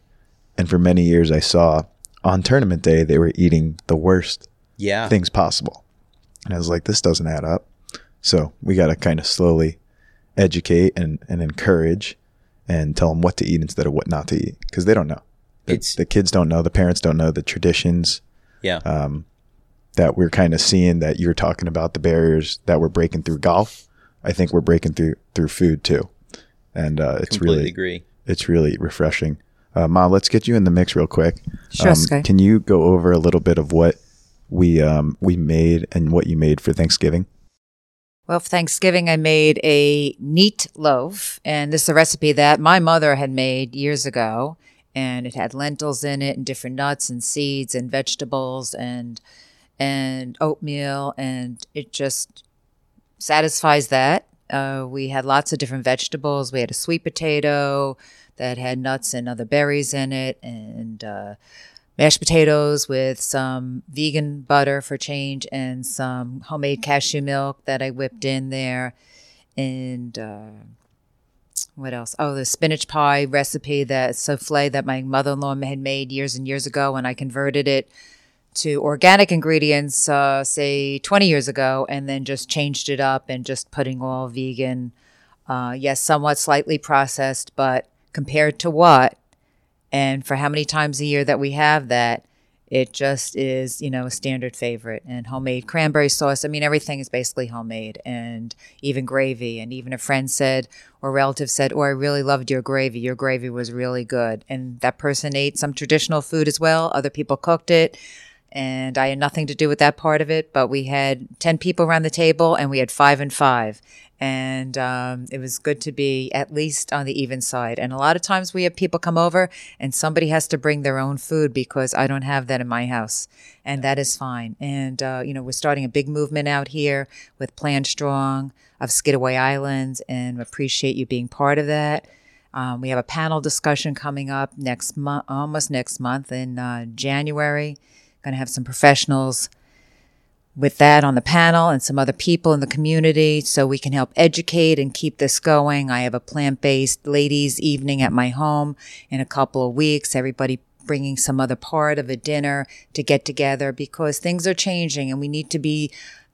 And for many years, I saw on tournament day, they were eating the worst yeah. things possible. And I was like, this doesn't add up. So we got to kind of slowly educate and, and encourage and tell them what to eat instead of what not to eat because they don't know. The, it's, the kids don't know. The parents don't know the traditions. Yeah. Um, that we're kind of seeing that you're talking about the barriers that we're breaking through golf. I think we're breaking through through food too, and uh, it's really agree. It's really refreshing. Uh, Ma, let's get you in the mix real quick. Sure, um, Sky. Can you go over a little bit of what we um, we made and what you made for Thanksgiving? Well, for Thanksgiving, I made a neat loaf, and this is a recipe that my mother had made years ago, and it had lentils in it, and different nuts and seeds and vegetables, and and oatmeal, and it just satisfies that. Uh, we had lots of different vegetables. We had a sweet potato that had nuts and other berries in it, and uh, mashed potatoes with some vegan butter for change and some homemade cashew milk that I whipped in there. And uh, what else? Oh, the spinach pie recipe that souffle that my mother in law had made years and years ago when I converted it to organic ingredients, uh, say 20 years ago, and then just changed it up and just putting all vegan. Uh, yes, somewhat slightly processed, but compared to what? And for how many times a year that we have that, it just is, you know, a standard favorite. And homemade cranberry sauce. I mean, everything is basically homemade, and even gravy. And even a friend said, or relative said, "Oh, I really loved your gravy. Your gravy was really good." And that person ate some traditional food as well. Other people cooked it and I had nothing to do with that part of it. But we had 10 people around the table and we had five and five. And um, it was good to be at least on the even side. And a lot of times we have people come over and somebody has to bring their own food because I don't have that in my house. And that is fine. And, uh, you know, we're starting a big movement out here with Plant Strong of Skidaway Islands and appreciate you being part of that. Um, we have a panel discussion coming up next month, almost next month in uh, January going to have some professionals with that on the panel and some other people in the community so we can help educate and keep this going. I have a plant based ladies' evening at my home in a couple of weeks. Everybody bringing some other part of a dinner to get together because things are changing and we need to be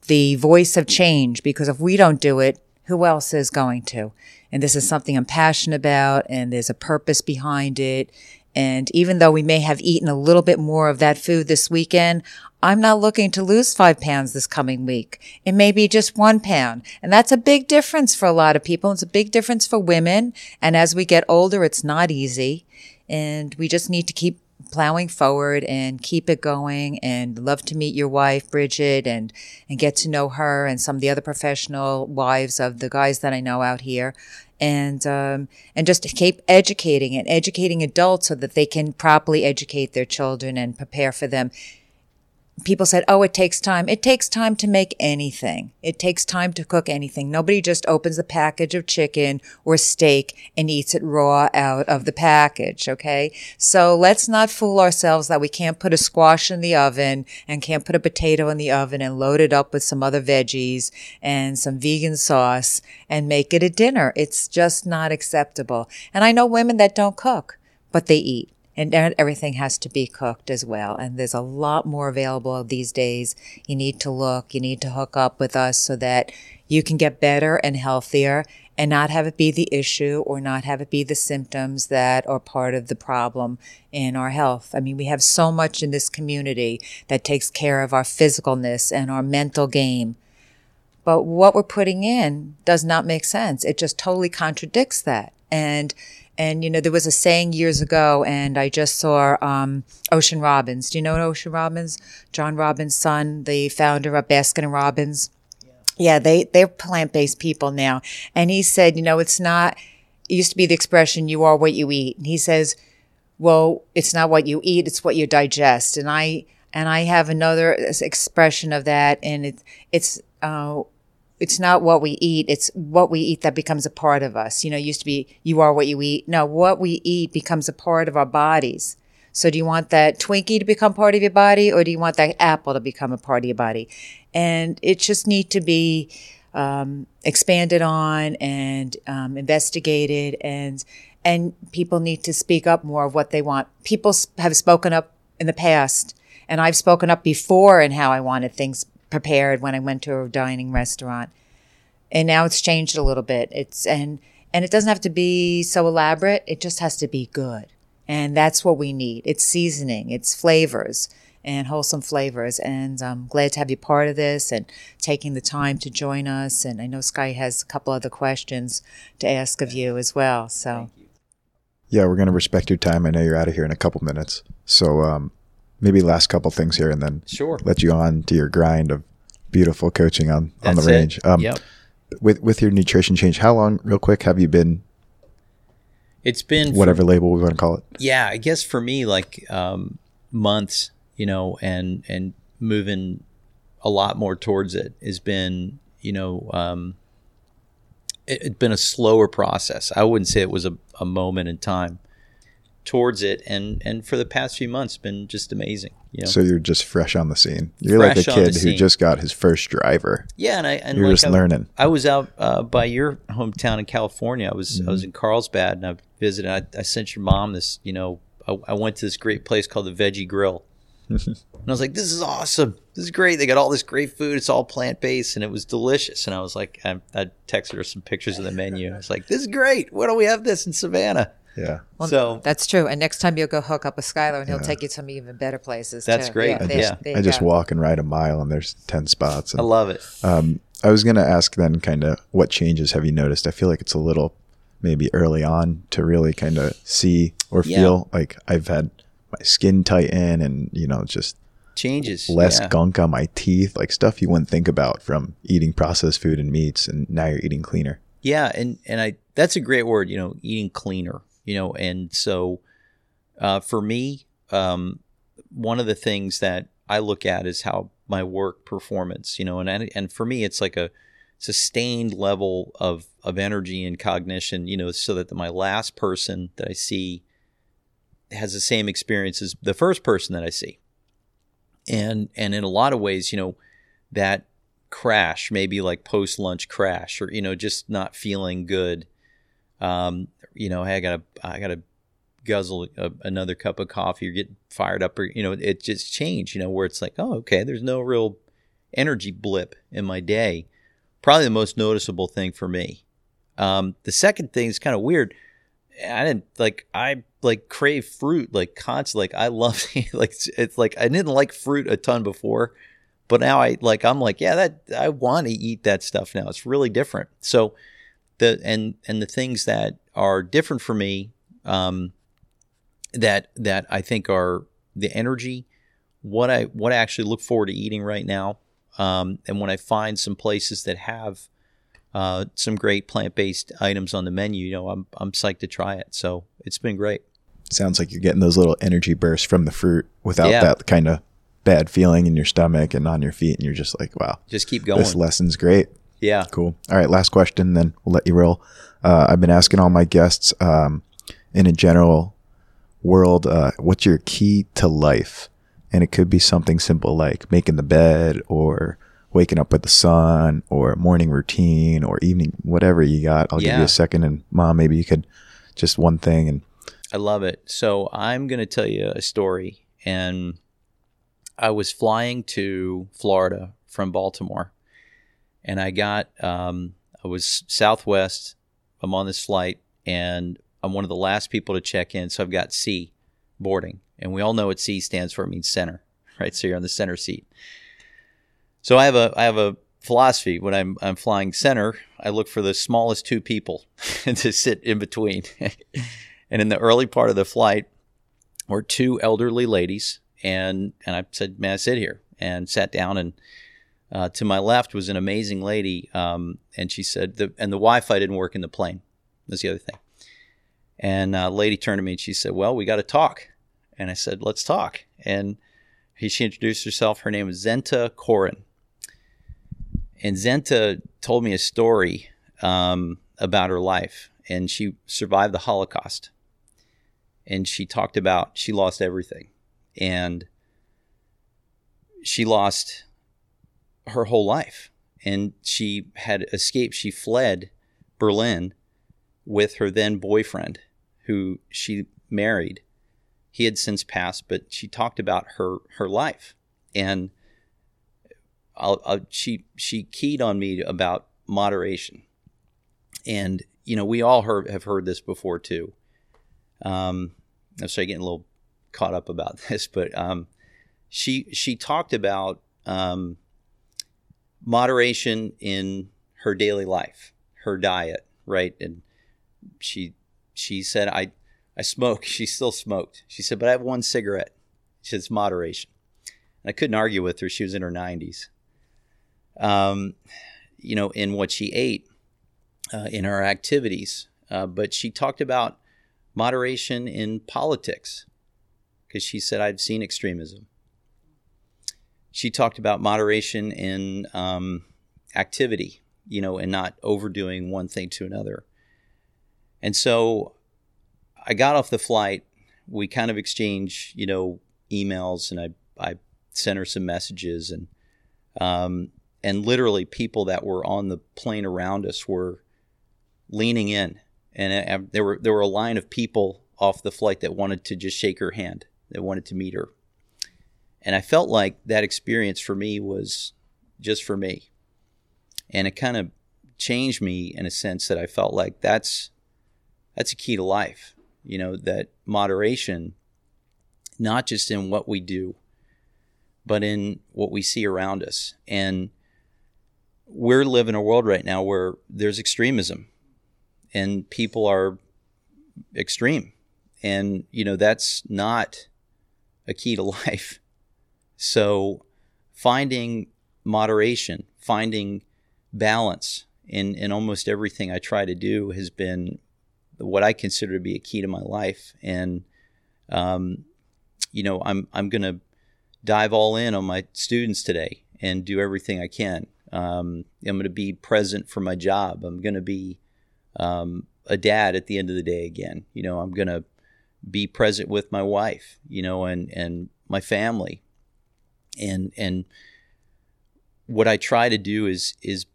the voice of change because if we don't do it, who else is going to? And this is something I'm passionate about and there's a purpose behind it and even though we may have eaten a little bit more of that food this weekend, I'm not looking to lose five pounds this coming week. It may be just one pound. And that's a big difference for a lot of people. It's a big difference for women. And as we get older, it's not easy. And we just need to keep plowing forward and keep it going and love to meet your wife bridget and and get to know her and some of the other professional wives of the guys that i know out here and um, and just keep educating and educating adults so that they can properly educate their children and prepare for them people said, "Oh, it takes time." It takes time to make anything. It takes time to cook anything. Nobody just opens a package of chicken or steak and eats it raw out of the package, okay? So let's not fool ourselves that we can't put a squash in the oven and can't put a potato in the oven and load it up with some other veggies and some vegan sauce and make it a dinner. It's just not acceptable. And I know women that don't cook, but they eat and everything has to be cooked as well. And there's a lot more available these days. You need to look, you need to hook up with us so that you can get better and healthier and not have it be the issue or not have it be the symptoms that are part of the problem in our health. I mean, we have so much in this community that takes care of our physicalness and our mental game. But what we're putting in does not make sense. It just totally contradicts that. And and, you know, there was a saying years ago, and I just saw um, Ocean Robbins. Do you know Ocean Robbins? John Robbins' son, the founder of Baskin and Robbins. Yeah, yeah they, they're plant based people now. And he said, you know, it's not, it used to be the expression, you are what you eat. And he says, well, it's not what you eat, it's what you digest. And I, and I have another expression of that, and it, it's, uh, it's not what we eat, it's what we eat that becomes a part of us. You know, used to be you are what you eat. No, what we eat becomes a part of our bodies. So do you want that Twinkie to become part of your body or do you want that apple to become a part of your body? And it just need to be um, expanded on and um, investigated and and people need to speak up more of what they want. People have spoken up in the past and I've spoken up before in how I wanted things prepared when I went to a dining restaurant. And now it's changed a little bit. It's and and it doesn't have to be so elaborate. It just has to be good. And that's what we need. It's seasoning, it's flavors and wholesome flavors. And I'm glad to have you part of this and taking the time to join us. And I know Sky has a couple other questions to ask of you as well. So, yeah, we're going to respect your time. I know you're out of here in a couple minutes. So, um, maybe last couple things here and then sure let you on to your grind of beautiful coaching on That's on the range. Um, yep. With with your nutrition change, how long, real quick, have you been? It's been whatever for, label we want to call it. Yeah, I guess for me, like um, months, you know, and and moving a lot more towards it has been, you know, um, it, has been a slower process. I wouldn't say it was a, a moment in time towards it and and for the past few months been just amazing you know? so you're just fresh on the scene. You're fresh like a kid who just got his first driver. Yeah and i and you're like just I, learning. I was out uh, by your hometown in california. I was mm-hmm. i was in carlsbad and i visited I, I, sent your mom this you know I, I, went to this great place called the veggie grill. And i was like this is awesome. This is great. They got all this great food. It's all plant-based and it was delicious. And i was like i, I texted her some pictures of the menu. I was like this is great. Why don't we have this in savannah yeah. Well, so that's true. And next time you'll go hook up with Skylar, and he'll take you to some even better places. That's too. great. Yeah. I just, yeah. I just walk and ride a mile, and there's ten spots. And, I love it. Um, I was gonna ask then, kind of, what changes have you noticed? I feel like it's a little maybe early on to really kind of see or yeah. feel like I've had my skin tighten, and you know, just changes less yeah. gunk on my teeth, like stuff you wouldn't think about from eating processed food and meats, and now you're eating cleaner. Yeah, and and I that's a great word. You know, eating cleaner you know, and so uh, for me, um, one of the things that I look at is how my work performance, you know, and and for me, it's like a sustained level of of energy and cognition, you know, so that my last person that I see has the same experience as the first person that I see, and and in a lot of ways, you know, that crash, maybe like post lunch crash, or you know, just not feeling good. Um, you know, hey, I gotta, I gotta guzzle a, another cup of coffee or get fired up, or you know, it just changed. You know, where it's like, oh, okay, there's no real energy blip in my day. Probably the most noticeable thing for me. Um, the second thing is kind of weird. I didn't like I like crave fruit like constantly. Like I love like it's like I didn't like fruit a ton before, but now I like I'm like yeah that I want to eat that stuff now. It's really different. So the and and the things that are different for me um, that that I think are the energy, what I what I actually look forward to eating right now, um, and when I find some places that have uh, some great plant based items on the menu, you know, I'm I'm psyched to try it. So it's been great. Sounds like you're getting those little energy bursts from the fruit without yeah. that kind of bad feeling in your stomach and on your feet, and you're just like, wow, Just keep going. this lesson's great. Yeah. Cool. All right, last question, then we'll let you roll. Uh, I've been asking all my guests um, in a general world, uh, what's your key to life? And it could be something simple like making the bed or waking up with the sun or morning routine or evening, whatever you got. I'll give you a second. And mom, maybe you could just one thing. And I love it. So I'm going to tell you a story. And I was flying to Florida from Baltimore, and I got um, I was Southwest. I'm on this flight, and I'm one of the last people to check in. So I've got C boarding, and we all know what C stands for. It means center, right? So you're on the center seat. So I have a I have a philosophy when I'm I'm flying center. I look for the smallest two people to sit in between. And in the early part of the flight were two elderly ladies, and and I said, "May I sit here?" And sat down. And uh, to my left was an amazing lady, um, and she said, the, "And the Wi-Fi didn't work in the plane." That's the other thing. And a lady turned to me and she said, "Well, we got to talk." And I said, "Let's talk." And he, she introduced herself. Her name was Zenta Corin. And Zenta told me a story um, about her life, and she survived the Holocaust and she talked about she lost everything and she lost her whole life. And she had escaped. She fled berlin with her then boyfriend who she married. He had since passed but she talked about her her life. And I'll, I'll, she she keyed on me about moderation. And you know we all heard, have heard this before too. Um, I'm sorry, getting a little caught up about this, but um, she she talked about um, moderation in her daily life, her diet, right? And she she said, "I I smoke." She still smoked. She said, "But I have one cigarette." She said, "It's moderation." And I couldn't argue with her. She was in her 90s. Um, you know, in what she ate, uh, in her activities, uh, but she talked about moderation in politics because she said I've seen extremism. She talked about moderation in um, activity, you know, and not overdoing one thing to another. And so I got off the flight. We kind of exchanged, you know, emails, and I I sent her some messages, and um, and literally people that were on the plane around us were leaning in and uh, there were there were a line of people off the flight that wanted to just shake her hand, that wanted to meet her, and I felt like that experience for me was just for me, and it kind of changed me in a sense that I felt like that's that's a key to life, you know, that moderation, not just in what we do, but in what we see around us, and we're living a world right now where there's extremism and people are extreme. And you know that's not a key to life so finding moderation finding balance in in almost everything i try to do has been what i consider to be a key to my life and um, you know i'm i'm going to dive all in on my students today and do everything i can um, i'm going to be present for my job i'm going to be um, a dad at the end of the day again. You know, I'm going to be present with my wife, you know, and, and my family. And, and what I try to do is, is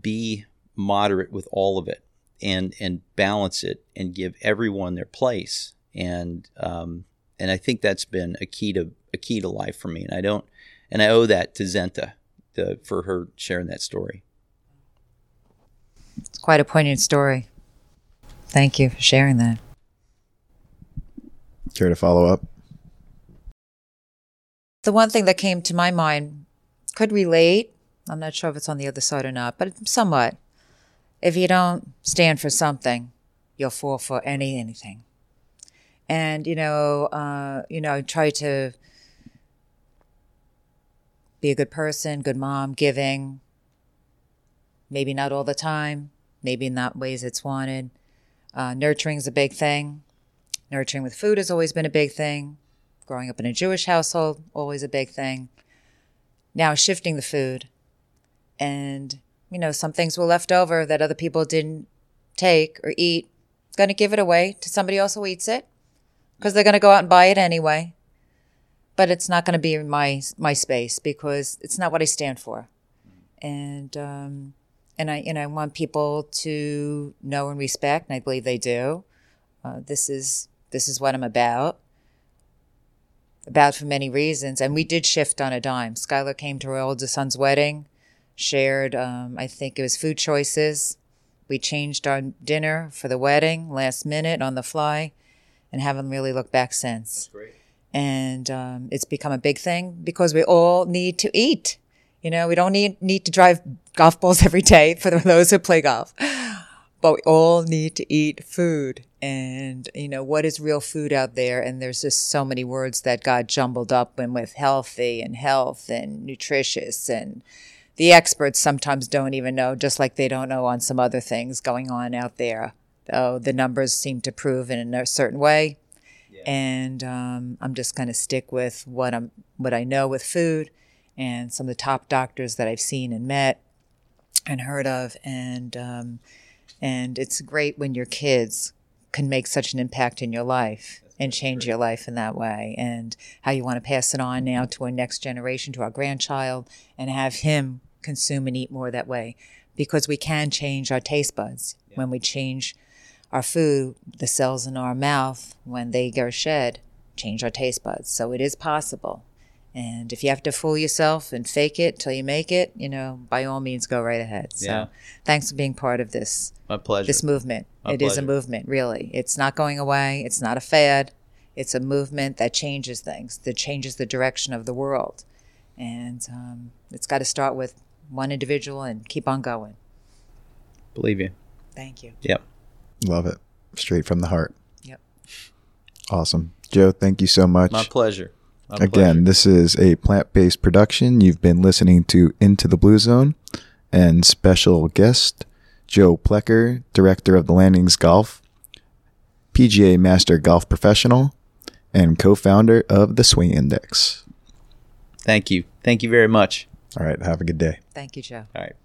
be moderate with all of it and, and balance it and give everyone their place. And, um, and I think that's been a key to, a key to life for me. And I don't, and I owe that to Zenta to, for her sharing that story. It's quite a poignant story. Thank you for sharing that. care to follow up? The one thing that came to my mind could relate. I'm not sure if it's on the other side or not, but somewhat. If you don't stand for something, you'll fall for any anything. And you know, uh, you know, try to be a good person, good mom, giving. Maybe not all the time. Maybe not ways it's wanted. Uh, nurturing is a big thing. Nurturing with food has always been a big thing. Growing up in a Jewish household, always a big thing. Now shifting the food. And, you know, some things were left over that other people didn't take or eat. Going to give it away to somebody else who eats it because they're going to go out and buy it anyway. But it's not going to be my my space because it's not what I stand for. And um, and I and I want people to know and respect, and I believe they do. Uh, this is this is what I'm about. About for many reasons, and we did shift on a dime. Skylar came to our oldest son's wedding, shared. Um, I think it was food choices. We changed our dinner for the wedding last minute on the fly, and haven't really looked back since. Great. And um, it's become a big thing because we all need to eat. You know, we don't need need to drive golf balls every day for those who play golf, but we all need to eat food. And you know, what is real food out there? And there's just so many words that got jumbled up and with healthy and health and nutritious and the experts sometimes don't even know, just like they don't know on some other things going on out there. Oh, the numbers seem to prove in a certain way, and um, I'm just going to stick with what I'm what I know with food and some of the top doctors that I've seen and met and heard of, and um, and it's great when your kids can make such an impact in your life and change your life in that way, and how you want to pass it on now to our next generation, to our grandchild, and have him consume and eat more that way, because we can change our taste buds. When we change our food, the cells in our mouth when they go shed change our taste buds. So it is possible. And if you have to fool yourself and fake it till you make it, you know, by all means, go right ahead. So Yeah. thanks for being part of this My pleasure. this movement. My It is a movement, really. It's not going away. It's not a fad. It's a movement that changes things, that changes the direction of the world. And um, it's got to start with one individual and keep on going. Believe you. Thank you. Yep. Love it. Straight from the heart. Yep. Awesome. Joe, thank you so much. My pleasure. My Again, pleasure. this is a plant based production. You've been listening to Into the Blue Zone and special guest, Joe Plecker, director of the Landings Golf, PGA Master Golf Professional, and co founder of the Swing Index. Thank you. Thank you very much. All right. Have a good day. Thank you, Joe. All right.